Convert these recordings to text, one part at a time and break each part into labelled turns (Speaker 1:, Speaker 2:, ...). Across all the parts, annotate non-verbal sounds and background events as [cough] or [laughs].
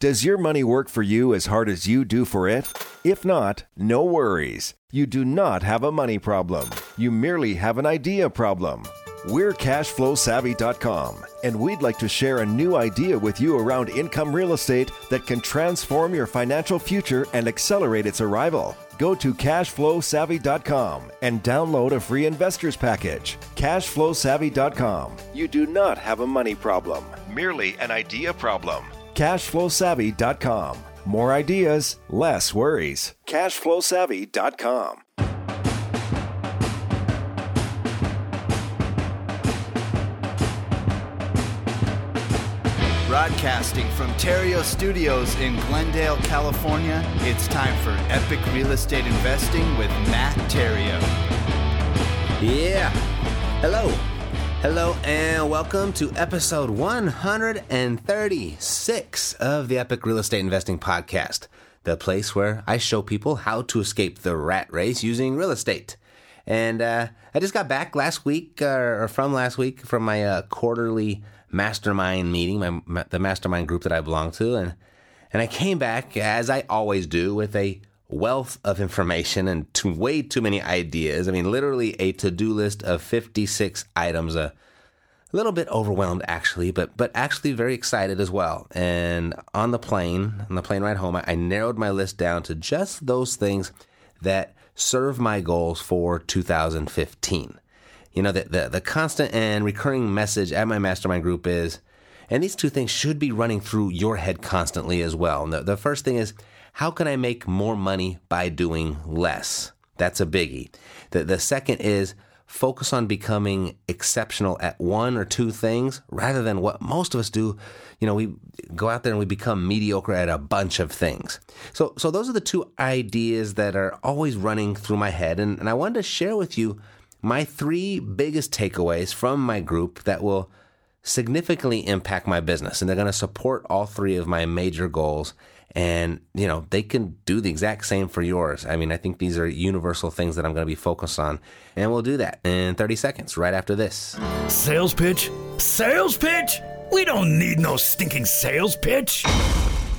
Speaker 1: Does your money work for you as hard as you do for it? If not, no worries. You do not have a money problem. You merely have an idea problem. We're cashflowsavvy.com, and we'd like to share a new idea with you around income real estate that can transform your financial future and accelerate its arrival. Go to cashflowsavvy.com and download a free investor's package. Cashflowsavvy.com. You do not have a money problem, merely an idea problem. Cashflowsavvy.com. More ideas, less worries. Cashflowsavvy.com.
Speaker 2: Broadcasting from Theriault Studios in Glendale, California, it's time for Epic Real Estate Investing with Matt Theriault.
Speaker 3: Yeah. Hello. Hello and welcome to episode 136 of the Epic Real Estate Investing Podcast, the place where I show people how to escape the rat race using real estate. And uh, I just got back last week, uh, or from last week, from my uh, quarterly mastermind meeting, my, the mastermind group that I belong to, and and I came back as I always do with a wealth of information and way too many ideas. I mean, literally a to-do list of 56 items. A little bit overwhelmed actually, but but actually very excited as well. And on the plane, on the plane ride home, I, I narrowed my list down to just those things that serve my goals for 2015 you know, the, the, the constant and recurring message at my mastermind group is, and these two things should be running through your head constantly as well. And The, the first thing is, how can I make more money by doing less? That's a biggie. The, the second is, focus on becoming exceptional at one or two things rather than what most of us do. You know, we go out there and we become mediocre at a bunch of things. So, so those are the two ideas that are always running through my head. And, and I wanted to share with you my three biggest takeaways from my group that will significantly impact my business and they're going to support all three of my major goals and you know they can do the exact same for yours. I mean i think these are universal things that i'm going to be focused on. And we'll do that in 30 seconds right after this.
Speaker 4: Sales pitch? Sales pitch? We don't need no stinking sales pitch.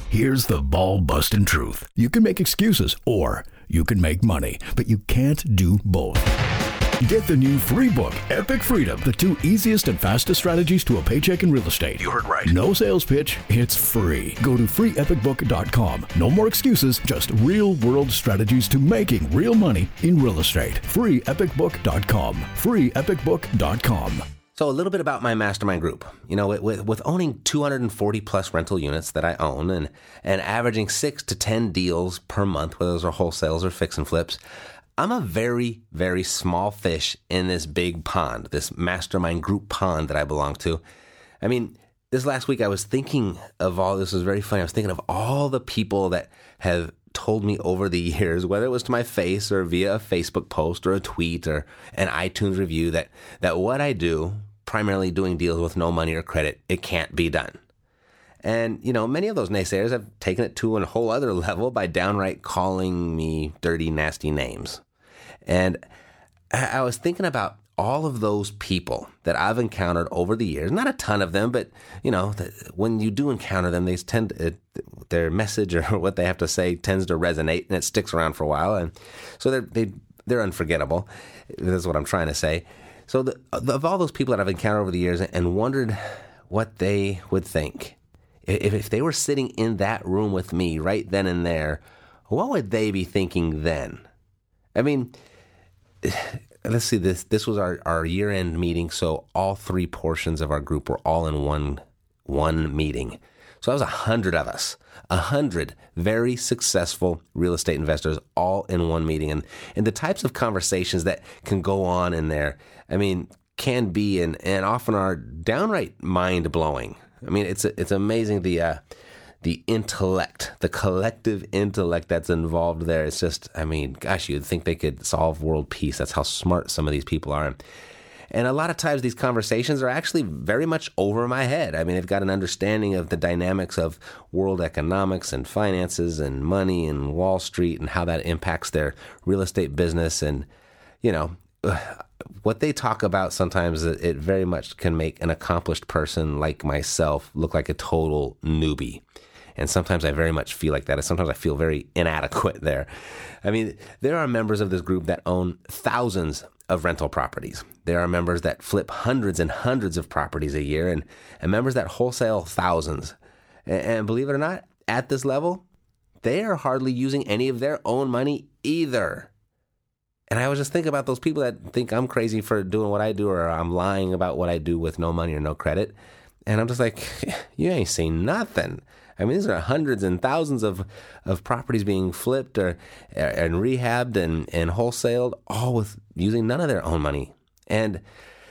Speaker 4: Here's the ball busting truth. You can make excuses or you can make money but you can't do both Get the new free book, Epic Freedom, the two easiest and fastest strategies to a paycheck in real estate.
Speaker 5: You heard right.
Speaker 4: No sales pitch, it's free. Go to freeepicbook.com. No more excuses, just real world strategies to making real money in real estate. Freeepicbook.com. Freeepicbook.com.
Speaker 3: So, a little bit about my mastermind group. You know, with, with owning 240 plus rental units that I own and, and averaging six to 10 deals per month, whether those are wholesales or fix and flips, I'm a very, very small fish in this big pond, this mastermind group pond that I belong to. I mean, this last week I was thinking of all this was very funny. I was thinking of all the people that have told me over the [laughs] years, whether it was to my face or via a Facebook post or a tweet or an iTunes review, that that what I do, primarily doing deals with no money or credit, it can't be done. And, you know, many of those naysayers have taken it to a whole other level by downright calling me dirty, nasty names. And I was thinking about all of those people that I've encountered over the years, not a ton of them, but you know, when you do encounter them, they tend to, their message [laughs] or what they have to say tends to resonate and it sticks around for a while. And so they're, they, they're unforgettable. That's what I'm trying to say. So the, of all those people that I've encountered over the years and wondered what they would think if, if they were sitting in that room with me right then and there, what would they be thinking then? I mean, [sighs] let's see this this was our, our year end meeting so all three portions of our group were all in one one meeting. So that was a hundred of us a hundred very successful real estate investors all in one meeting. And and the types of conversations that can go on in there i mean can be and and often are downright mind blowing i mean it's it's amazing the uh, the intellect, the collective intellect that's involved there. It's just, I mean, gosh, you'd think they could solve world peace. That's how smart some of these people are. And a lot of times these conversations are actually very much over my head. I mean, they've got an understanding of the dynamics of world economics and finances and money and Wall Street and how that impacts their real estate business. And, you know, [sighs] what they talk about sometimes it very much can make an accomplished person like myself look like a total newbie. and sometimes I very much feel like that. And sometimes I feel very inadequate [laughs] there. I mean, there are members of this group that own thousands of rental properties. There are members that flip hundreds and hundreds of properties a year, and, and members that wholesale thousands. And, and believe it or not, at this level, they are hardly using any of their own money either. And I was just thinking about those people that think I'm crazy for doing what I do or I'm lying about what I do with no money or no credit. And I'm just like, [laughs] you ain't seen nothing. I mean, these are hundreds and thousands of, of properties being flipped or and rehabbed and, and wholesaled, all with using none of their own money. And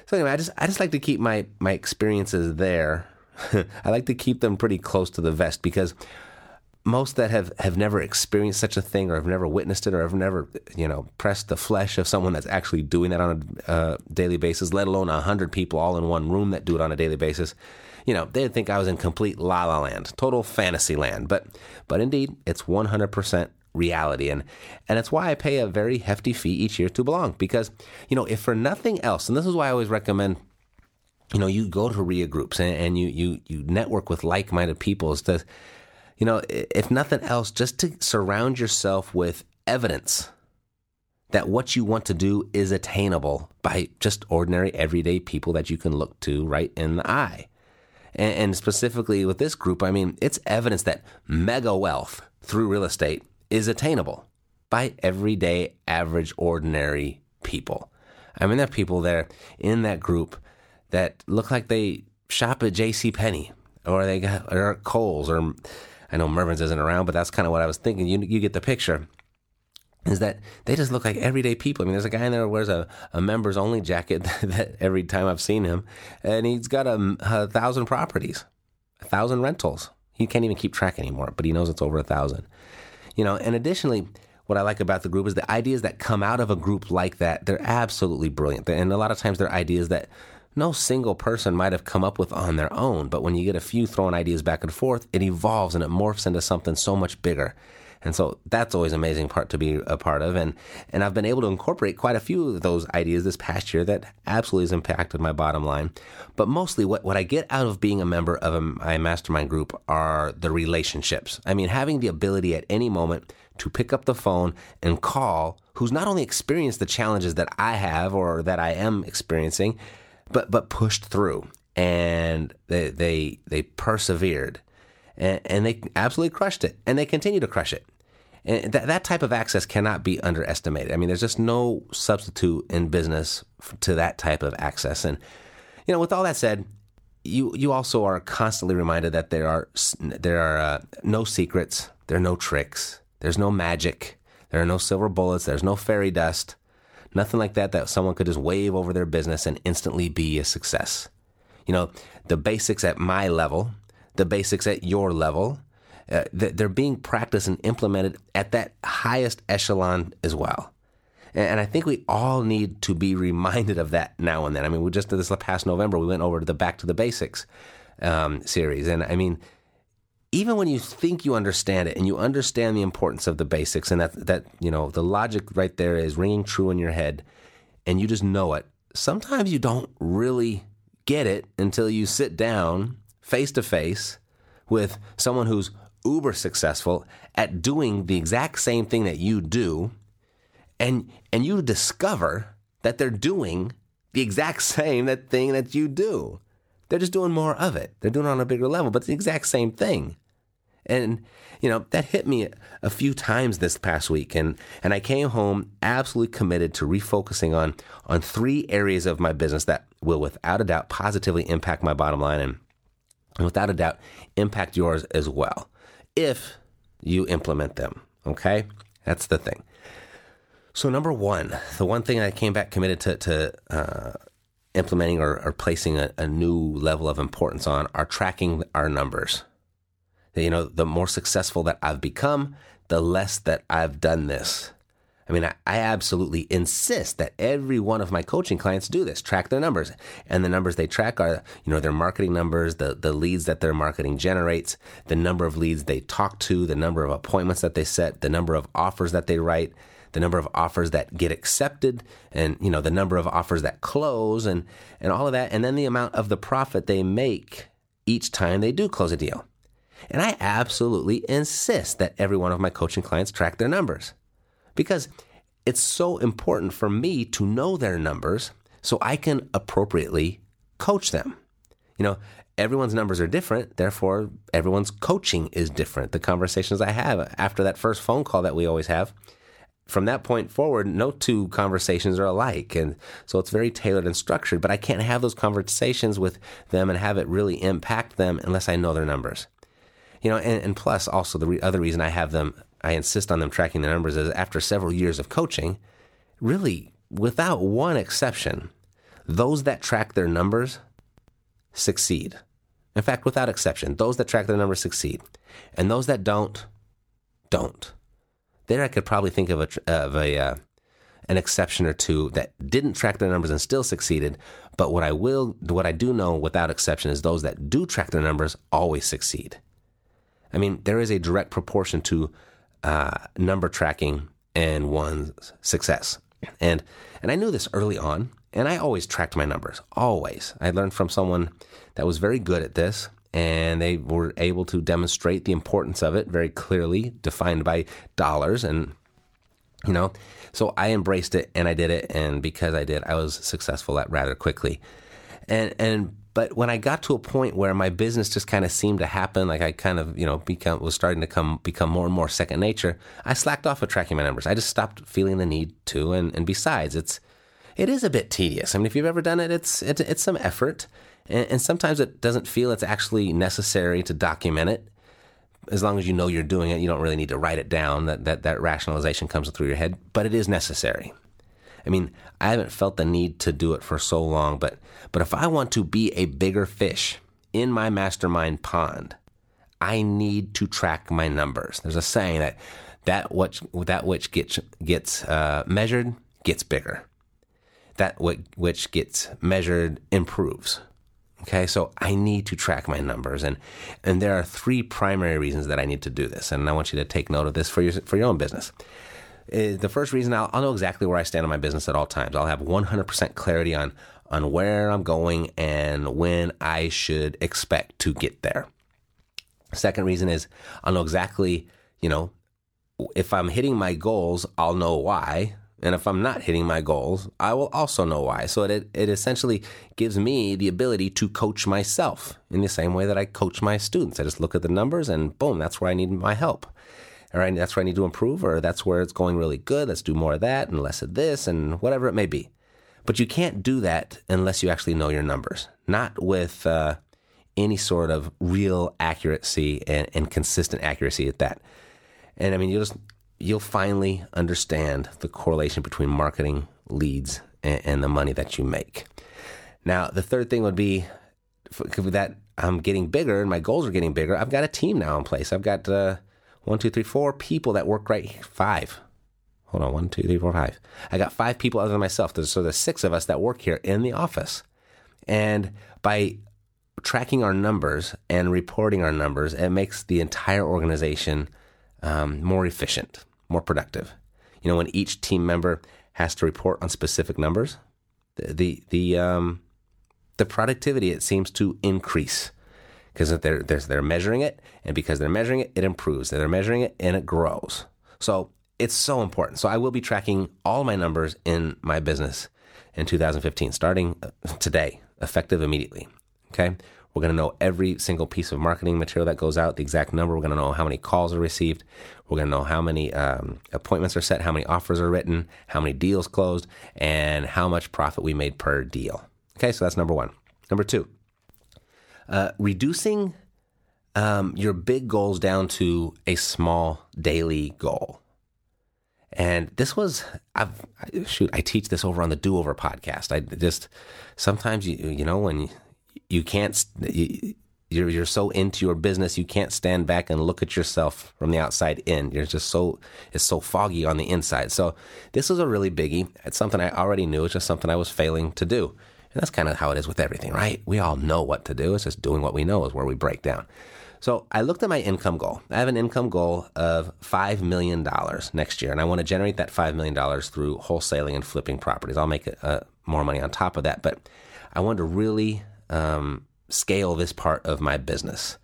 Speaker 3: so anyway, I just I just like to keep my my experiences there. [laughs] I like to keep them pretty close to the vest because most that have, have never experienced such a thing or have never witnessed it or have never you know pressed the flesh of someone that's actually doing that on a uh, daily basis let alone a hundred people all in one room that do it on a daily basis you know they'd think i was in complete la la land total fantasy land. But but indeed it's 100% reality. And and it's why i pay a very hefty fee each year to belong because you know if for nothing else and this is why i always recommend you know you go to REIA groups and, and you you you network with like-minded people is to you know, if nothing else, just to surround yourself with evidence that what you want to do is attainable by just ordinary, everyday people that you can look to right in the eye. And, and specifically with this group, I mean, it's evidence that mega wealth through real estate is attainable by everyday, average, ordinary people. I mean, there are people there in that group that look like they shop at J.C. Penney or they got or Kohl's or I know Mervyn's isn't around, but that's kind of what I was thinking. You you get the picture. Is that they just look like everyday people? I mean, there's a guy in there who wears a, a members only jacket [laughs] that every time I've seen him, and he's got a, a thousand properties, a thousand rentals. He can't even keep track anymore, but he knows it's over a thousand. You know, and additionally, what I like about the group is the ideas that come out of a group like that. They're absolutely brilliant, and a lot of times they're ideas that no single person might have come up with on their own, but when you get a few throwing ideas back and forth, it evolves and it morphs into something so much bigger. And so that's always an amazing part to be a part of. And, and I've been able to incorporate quite a few of those ideas this past year that absolutely has impacted my bottom line. But mostly what, what I get out of being a member of a, my mastermind group are the relationships. I mean, having the ability at any moment to pick up the phone and call who's not only experienced the challenges that I have or that I am experiencing, but but pushed through. And they they they persevered. And, and they absolutely crushed it. And they continue to crush it. And that, that type of access cannot be underestimated. I mean there's just no substitute in business to that type of access. And you know with all that said you you also are constantly reminded that there are there are uh, no secrets. There are no tricks. There's no magic. There are no silver bullets. There's no fairy dust Nothing like that that someone could just wave over their business and instantly be a success. You know, the basics at my level, the basics at your level, uh, they're being practiced and implemented at that highest echelon as well. And I think we all need to be reminded of that now and then. I mean, we just did this past November. We went over to the Back to the Basics um, series, and I mean, even when you think you understand it and you understand the importance of the basics and that that you know the logic right there is ringing true in your head and you just know it sometimes you don't really get it until you sit down face to face with someone who's uber successful at doing the exact same thing that you do and and you discover that they're doing the exact same that thing that you do they're just doing more of it. They're doing it on a bigger level, but it's the exact same thing. And you know that hit me a few times this past week, and and I came home absolutely committed to refocusing on on three areas of my business that will, without a doubt, positively impact my bottom line, and, and without a doubt, impact yours as well, if you implement them. Okay, that's the thing. So number one, the one thing I came back committed to, to uh, implementing or, or placing a, a, new level of importance on are tracking our numbers. You know, the more successful that I've become, the less that I've done this. I mean, I, I, absolutely insist that every one of my coaching clients do this, track their numbers. And the numbers they track are, you know, their marketing numbers, the, the leads that their marketing generates, the number of leads they talk to, the number of appointments that they set, the number of offers that they write, the number of offers that get accepted and you know the number of offers that close and and all of that and then the amount of the profit they make each time they do close a deal And I absolutely insist that every one of my coaching clients track their numbers because it's so important for me to know their numbers so I can appropriately coach them. You know, everyone's numbers are different, therefore, everyone's coaching is different. The conversations I have after that first phone call that we always have, from that point forward, no two conversations are alike. And so it's very tailored and structured, but I can't have those conversations with them and have it really impact them unless I know their numbers. You know, and, and plus, also, the re- other reason I have them, I insist on them tracking the numbers is after several years of coaching, really, without one exception, those that track their numbers succeed. In fact, without exception, those that track their numbers succeed. And those that don't, don't. There I could probably think of a, of a uh, an exception or two that didn't track their numbers and still succeeded. But what I will, what I do know without exception is those that do track their numbers always succeed. I mean, there is a direct proportion to uh, number tracking and one's success. And and I knew this early on, and I always tracked my numbers. Always. I learned from someone that was very good at this, and they were able to demonstrate the importance of it very clearly, defined by dollars. And, you know, so I embraced it and I did it. And because I did, I was successful at rather quickly. And, and, but when I got to a point where my business just kind of seemed to happen, like I kind of, you know, become was starting to come become more and more second nature, I slacked off of tracking my numbers. I just stopped feeling the need to. And, and besides, it's it is a bit tedious. I mean, if you've ever done it, it's it's, it's some effort, and, and sometimes it doesn't feel it's actually necessary to document it. As long as you know you're doing it, you don't really need to write it down. That that that rationalization comes through your head, but it is necessary. I mean, I haven't felt the need to do it for so long, but but if I want to be a bigger fish in my mastermind pond, I need to track my numbers. There's a saying that that which that which gets gets uh, measured gets bigger. That which gets measured improves. Okay, so I need to track my numbers, and and there are three primary reasons that I need to do this, and I want you to take note of this for your for your own business. Uh, the first reason I'll, I'll know exactly where I stand on my business at all times. I'll have 100% clarity on on where I'm going and when I should expect to get there. Second reason is I'll know exactly, you know, if I'm hitting my goals, I'll know why. And if I'm not hitting my goals, I will also know why. So it, it essentially gives me the ability to coach myself in the same way that I coach my students. I just look at the numbers and boom, that's where I need my help all right, that's where I need to improve, or that's where it's going really good. Let's do more of that and less of this, and whatever it may be. But you can't do that unless you actually know your numbers, not with uh, any sort of real accuracy and, and consistent accuracy at that. And I mean, you'll just you'll finally understand the correlation between marketing leads and, and the money that you make. Now, the third thing would be that I'm getting bigger and my goals are getting bigger. I've got a team now in place. I've got uh, one, two, three, four people that work right here. Five. Hold on. One, two, three, four, five. I got five people other than myself. So there's six of us that work here in the office. And by tracking our numbers and reporting our numbers, it makes the entire organization um, more efficient, more productive. You know, when each team member has to report on specific numbers, the the the, um, the productivity it seems to increase because they're, they're, they're measuring it, and because they're measuring it, it improves. They're measuring it, and it grows. So it's so important. So I will be tracking all my numbers in my business in 2015, starting uh, today, effective immediately. Okay. We're going to know every single piece of marketing material that goes out, the exact number. We're going to know how many calls are received. We're going to know how many um, appointments are set, how many offers are written, how many deals closed, and how much profit we made per deal. Okay, so that's number one. Number two, uh, reducing um, your big goals down to a small daily goal. And this was, I've, shoot, I teach this over on the Do Over podcast. I just, sometimes you, you know, when you, you can't, you, you're, you're so into your business, you can't stand back and look at yourself from the outside in. You're just so, it's so foggy on the inside. So this was a really biggie. It's something I already knew. It's just something I was failing to do. And that's kind of how it is with everything, right? We all know what to do. It's just doing what we know is where we break down. So I looked at my income goal. I have an income goal of $5 million next year, and I want to generate that $5 million through wholesaling and flipping properties. I'll make uh, more money on top of that, but I want to really um, scale this part of my business.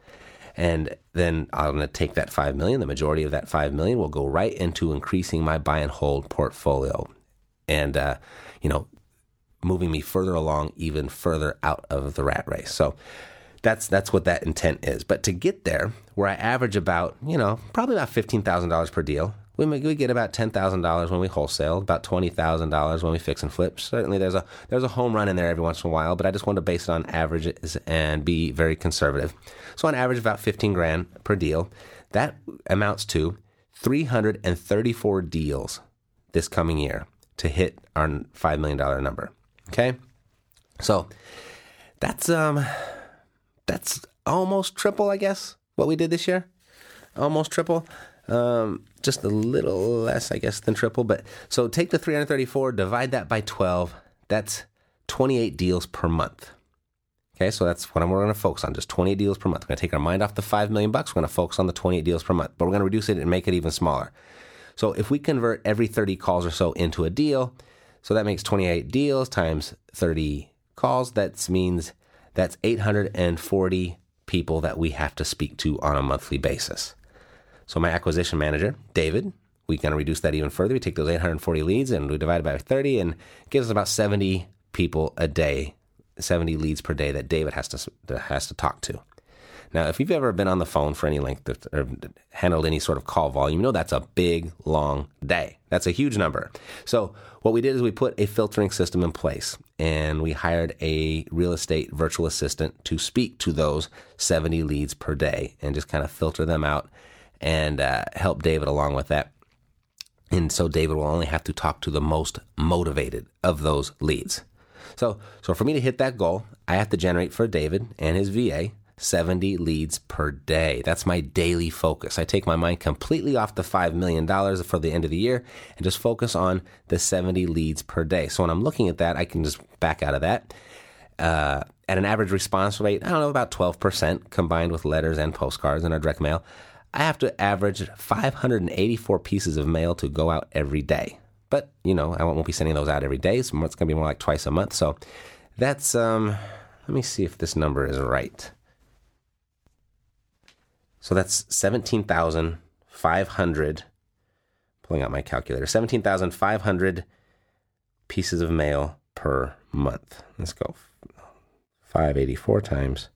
Speaker 3: And then I'm going to take that 5 million, the majority of that 5 million will go right into increasing my buy and hold portfolio. And, uh, you know, moving me further along, even further out of the rat race. So that's that's what that intent is. But to get there, where I average about, you know, probably about fifteen thousand dollars per deal, we, we get about ten thousand dollars when we wholesale, about twenty thousand dollars when we fix and flip. Certainly, there's a there's a home run in there every once in a while, but I just want to base it on averages and be very conservative. So on average, about fifteen grand per deal. That amounts to three hundred and thirty-four deals this coming year to hit our five million dollar number. Okay, so that's um that's almost triple, I guess, what we did this year. Almost triple. Um, just a little less, I guess, than triple. But so take the 334, divide that by 12. That's 28 deals per month. Okay, so that's what I'm, we're going to focus on, just 28 deals per month. We're going to take our mind off the 5 million bucks. We're going to focus on the 28 deals per month, but we're going to reduce it and make it even smaller. So if we convert every 30 calls or so into a deal, so that makes 28 deals times 30 calls. That means that's 840 people that we have to speak to on a monthly basis. So my acquisition manager, David, we kind of reduce that even further. We take those 840 leads and we divide it by 30 and gives us about 70 people a day, 70 leads per day that David has to has to talk to. Now, if you've ever been on the phone for any length of, or handled any sort of call volume, you know that's a big, long day. That's a huge number. So, what we did is we put a filtering system in place and we hired a real estate virtual assistant to speak to those 70 leads per day and just kind of filter them out and uh, help David along with that. And so David will only have to talk to the most motivated of those leads. So, so for me to hit that goal, I have to generate for David and his VA 70 leads per day. That's my daily focus. I take my mind completely off the $5 million for the end of the year and just focus on the 70 leads per day. So when I'm looking at that, I can just back out of that. Uh, at an average response rate, I don't know, about 12% combined with letters and postcards in our direct mail, I have to average 584 pieces of mail to go out every day. But, you know, I won't be sending those out every day, so it's going to be more like twice a month. So that's, um, let me see if this number is right. So that's 17,500, pulling out my calculator, 17,500 pieces of mail per month. Let's go. 584 times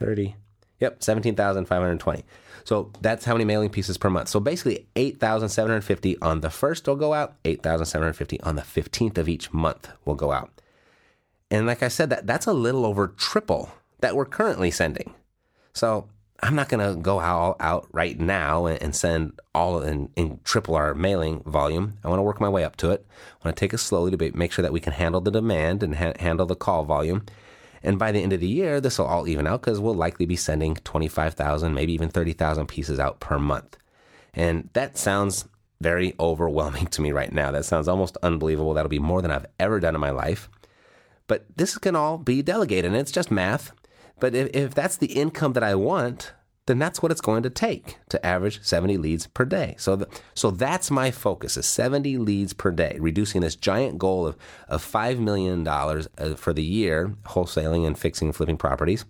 Speaker 3: 30. Yep, 17,520. So that's how many mailing pieces per month. So basically 8,750 on the first will go out, 8,750 on the 15th of each month will go out. And like I said, that that's a little over triple that we're currently sending. So I'm not going to go all out right now and send all and, and, triple our mailing volume. I want to work my way up to it. I want to take it slowly to make sure that we can handle the demand and ha- handle the call volume. And by the end of the year, this will all even out because we'll likely be sending 25,000, maybe even 30,000 pieces out per month. And that sounds very overwhelming [laughs] to me right now. That sounds almost unbelievable. That'll be more than I've ever done in my life. But this can all be delegated, and it's just math. But if, if that's the income that I want, then that's what it's going to take to average 70 leads per day. So, the, so that's my focus: is 70 leads per day, reducing this giant goal of of five million dollars uh, for the year, wholesaling and fixing and flipping properties,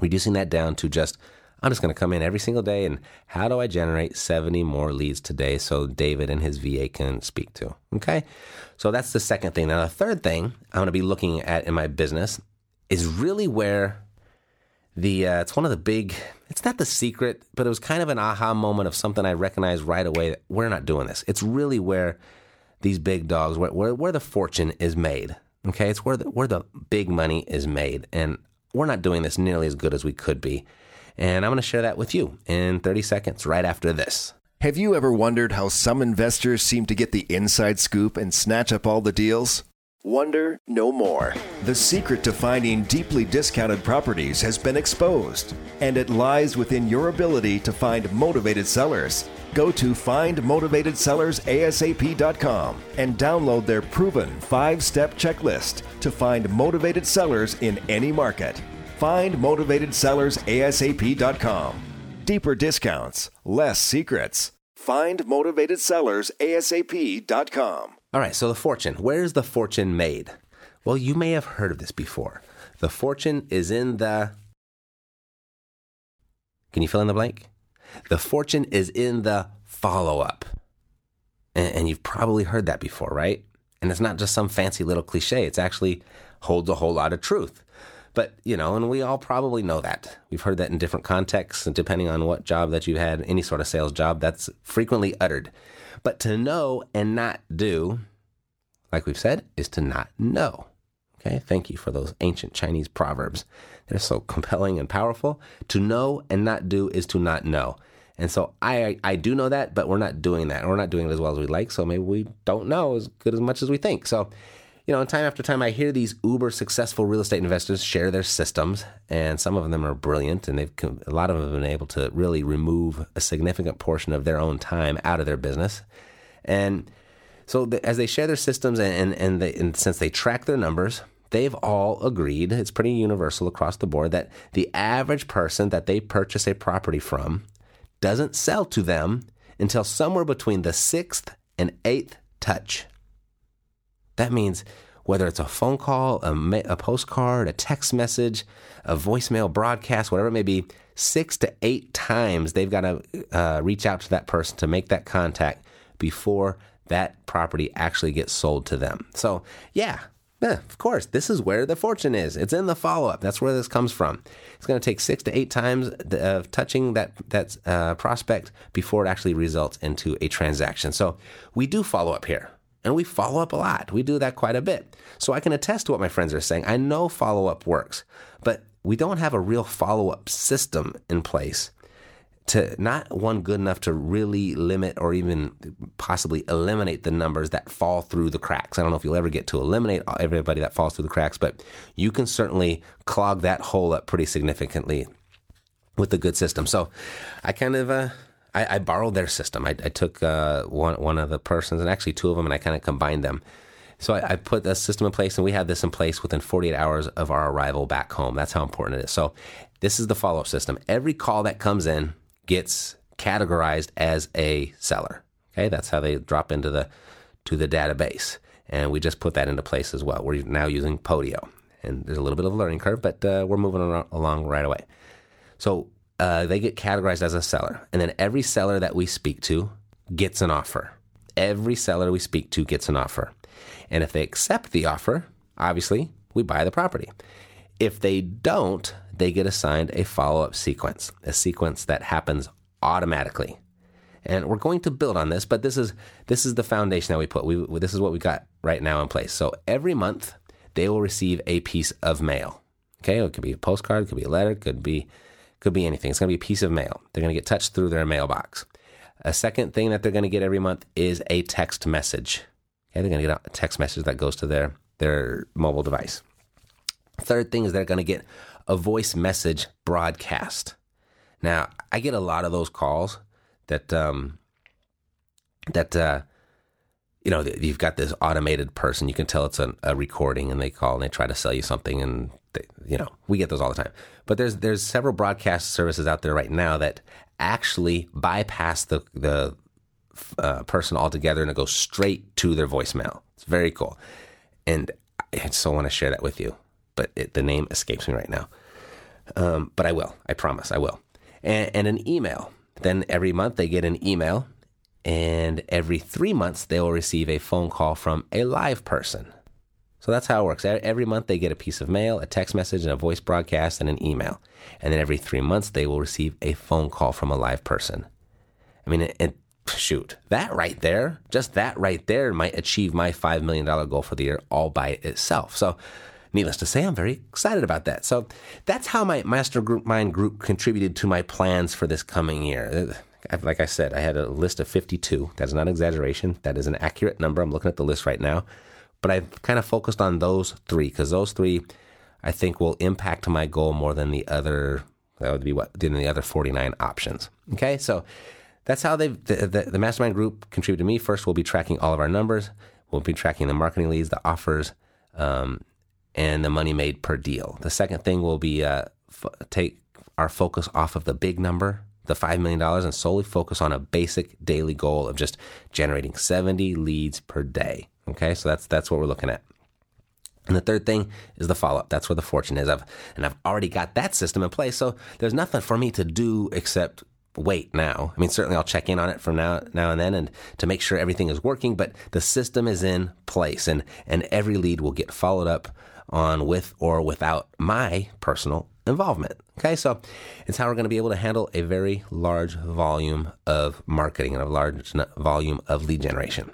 Speaker 3: reducing that down to just. I'm just going to come in every single day and how do I generate 70 more leads today so David and his VA can speak to? Okay. So that's the second thing. Now, the third thing I'm going to be looking at in my business is really where the uh, it's one of the big it's not the secret but it was kind of an aha moment of something i recognized right away that we're not doing this. It's really where these big dogs where, where, where the fortune is made okay? It's where the, where the big money is made and we're not doing this nearly as good as we could be. And i'm going to share that with you in 30 seconds right after this.
Speaker 1: Have you ever wondered how some investors seem to get the inside scoop and snatch up all the deals Wonder no more. The secret to finding deeply discounted properties has been exposed, and it lies within your ability to find motivated sellers. Go to findmotivatedsellersasap.com and download their proven five step checklist to find motivated sellers in any market. Findmotivatedsellersasap.com. Deeper discounts, less secrets. Findmotivatedsellersasap.com.
Speaker 3: All right, so the fortune. Where is the fortune made? Well, you may have heard of this before. The fortune is in the Can you fill in the blank? The fortune is in the follow up. And, you've probably heard that before, right? And it's not just some fancy little cliche, it's actually holds a whole lot of truth. But, you know, and we all probably know that. We've heard that in different contexts, and depending on what job that you had, any sort of sales job, that's frequently uttered. But to know and not do, like we've said, is to not know. Okay, thank you for those ancient Chinese proverbs. They're so compelling and powerful. To know and not do is to not know. And so I I do know that, but we're not doing that. We're not doing it as well as we'd like. So maybe we don't know as good as much as we think. So you know, time after time, I hear these uber successful real estate investors share their systems, and some of them are brilliant, and they've a lot of them have been able to really remove a significant portion of their own time out of their business, and so the, as they share their systems and and, and, they, and since they track their numbers, they've all agreed it's pretty universal across the board that the average person that they purchase a property from doesn't sell to them until somewhere between the sixth and eighth touch. That means whether it's a phone call, a, a postcard, a text message, a voicemail broadcast, whatever it may be, six to eight times they've got to uh, reach out to that person to make that contact before that property actually gets sold to them. So, yeah, yeah, of course, this is where the fortune is. It's in the follow up. That's where this comes from. It's going to take six to eight times of touching that that uh, prospect before it actually results into a transaction. So we do follow up here. And we follow up a lot. We do that quite a bit. So I can attest to what my friends are saying. I know follow up works, but we don't have a real follow up system in place to not one good enough to really limit or even possibly eliminate the numbers that fall through the cracks. I don't know if you'll ever get to eliminate everybody that falls through the cracks, but you can certainly clog that hole up pretty significantly with a good system. So I kind of uh, I, I borrowed their system. I, I took uh, one one of the persons and actually two of them, and I kind of combined them. So I, I put the system in place, and we had this in place within 48 hours of our arrival back home. That's how important it is. So this is the follow up system. Every call that comes in gets categorized as a seller. Okay, that's how they drop into the to the database, and we just put that into place as well. We're now using Podio, and there's a little bit of a learning curve, but uh, we're moving along right away. So uh, they get categorized as a seller. And then every seller that we speak to gets an offer. Every seller we speak to gets an offer. And if they accept the offer, obviously, we buy the property. If they don't, they get assigned a follow up sequence, a sequence that happens automatically. And we're going to build on this, but this is this is the foundation that we put. We, this is what we got right now in place. So every month they will receive a piece of mail. Okay, it could be a postcard, it could be a letter, it could be could be anything. It's going to be a piece of mail. They're going to get touched through their mailbox. A second thing that they're going to get every month is a text message. Okay, they're going to get a text message that goes to their their mobile device. Third thing is they're going to get a voice message broadcast. Now, I get a lot of those calls that um, that uh, you know you've got this automated person. You can tell it's a, a recording, and they call and they try to sell you something, and you know we get those all the time. But there's there's several broadcast services out there right now that actually bypass the the uh, person altogether and it goes straight to their voicemail. It's very cool, and I so want to share that with you, but it, the name escapes me right now. Um, but I will. I promise. I will. And, and an email. Then every month they get an email, and every three months they will receive a phone call from a live person. So that's how it works. Every month they get a piece of mail, a text message, and a voice broadcast, and an email. And then every three months they will receive a phone call from a live person. I mean, it, it, shoot, that right there, just that right there might achieve my $5 million goal for the year all by itself. So, needless to say, I'm very excited about that. So, that's how my Mastermind group mind group contributed to my plans for this coming year. Uh, like I said, I had a list of 52. That's not an exaggeration. That is an accurate number. I'm looking at the list right now. But I've kind of focused on those three because those three I think will impact my goal more than the other. That would be what than the other 49 options. Okay, so that's how they the, the, the mastermind group contributed to me. First, we'll be tracking all of our numbers. We'll be tracking the marketing leads, the offers, um, and the money made per deal. The second thing will be uh, f- take our focus off of the big number, the $5 million, and solely focus on a basic daily goal of just generating 70 leads per day. Okay, so that's that's what we're looking at. And the third thing is the follow up. That's where the fortune is. I've, and I've already got that system in place. So there's nothing for me to do except wait now. I mean, certainly I'll check in on it from now, now and then and to make sure everything is working, but the system is in place and, and every lead will get followed up on with or without my personal involvement. Okay. So it's how we're going to be able to handle a very large volume of marketing and a large volume of lead generation.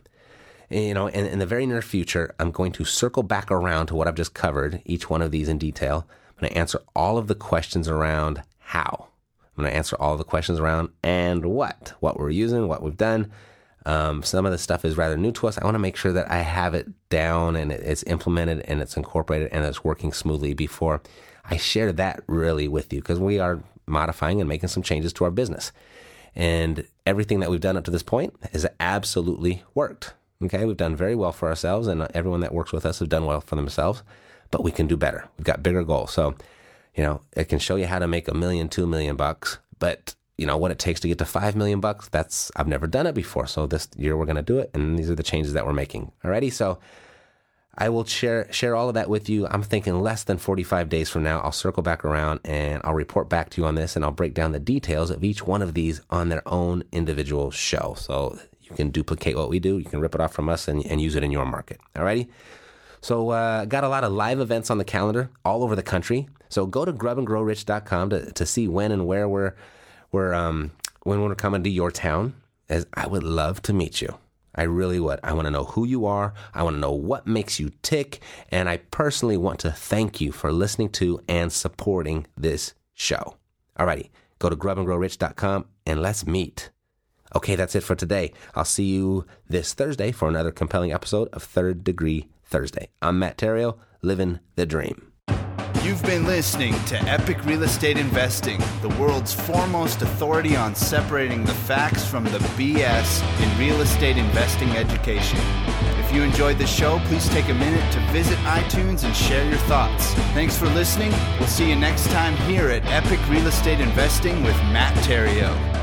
Speaker 3: You know, in, in the very near future, I'm going to circle back around to what I've just covered, each one of these in detail. I'm going to answer all of the questions around how. I'm going to answer all the questions around and what, what we're using, what we've done. Um, some of the stuff is rather new to us. I want to make sure that I have it down and it's implemented and it's incorporated and it's working smoothly before I share that really with you because we are modifying and making some changes to our business. And everything that we've done up to this point has absolutely worked. Okay, we've done very well for ourselves, and uh, everyone that works with us has done well for themselves, but we can do better. We've got bigger goals. So you know, it can show you how to make a million, two million bucks, but you know what it takes to get to five million bucks. That's I've never done it before. So this year we're going to do it, and these are the changes that we're making. Alrighty, so I will share share all of that with you. I'm thinking less than 45 days from now. I'll circle back around and I'll report back to you on this, and I'll break down the details of each one of these on their own individual show. So you can duplicate what we do. You can rip it off from us and, and use it in your market. Alrighty. So, uh, got a lot of live events on the calendar all over the country. So, go to grubandgrowrich.com to, to see when and where we're, we're, um, when we're coming to your town, as I would love to meet you. I really would. I want to know who you are. I want to know what makes you tick. And I personally want to thank you for listening to and supporting this show. Alrighty, go to grubandgrowrich.com and let's meet. Okay, that's it for today. I'll see you this Thursday for another compelling episode of Third Degree Thursday. I'm Matt Theriault, living the dream.
Speaker 2: You've been listening to Epic Real Estate Investing, the world's foremost authority on separating the facts from the BS in real estate investing education. If you enjoyed the show, please take a minute to visit iTunes and share your thoughts. Thanks for listening. We'll see you next time here at Epic Real Estate Investing with Matt Theriault.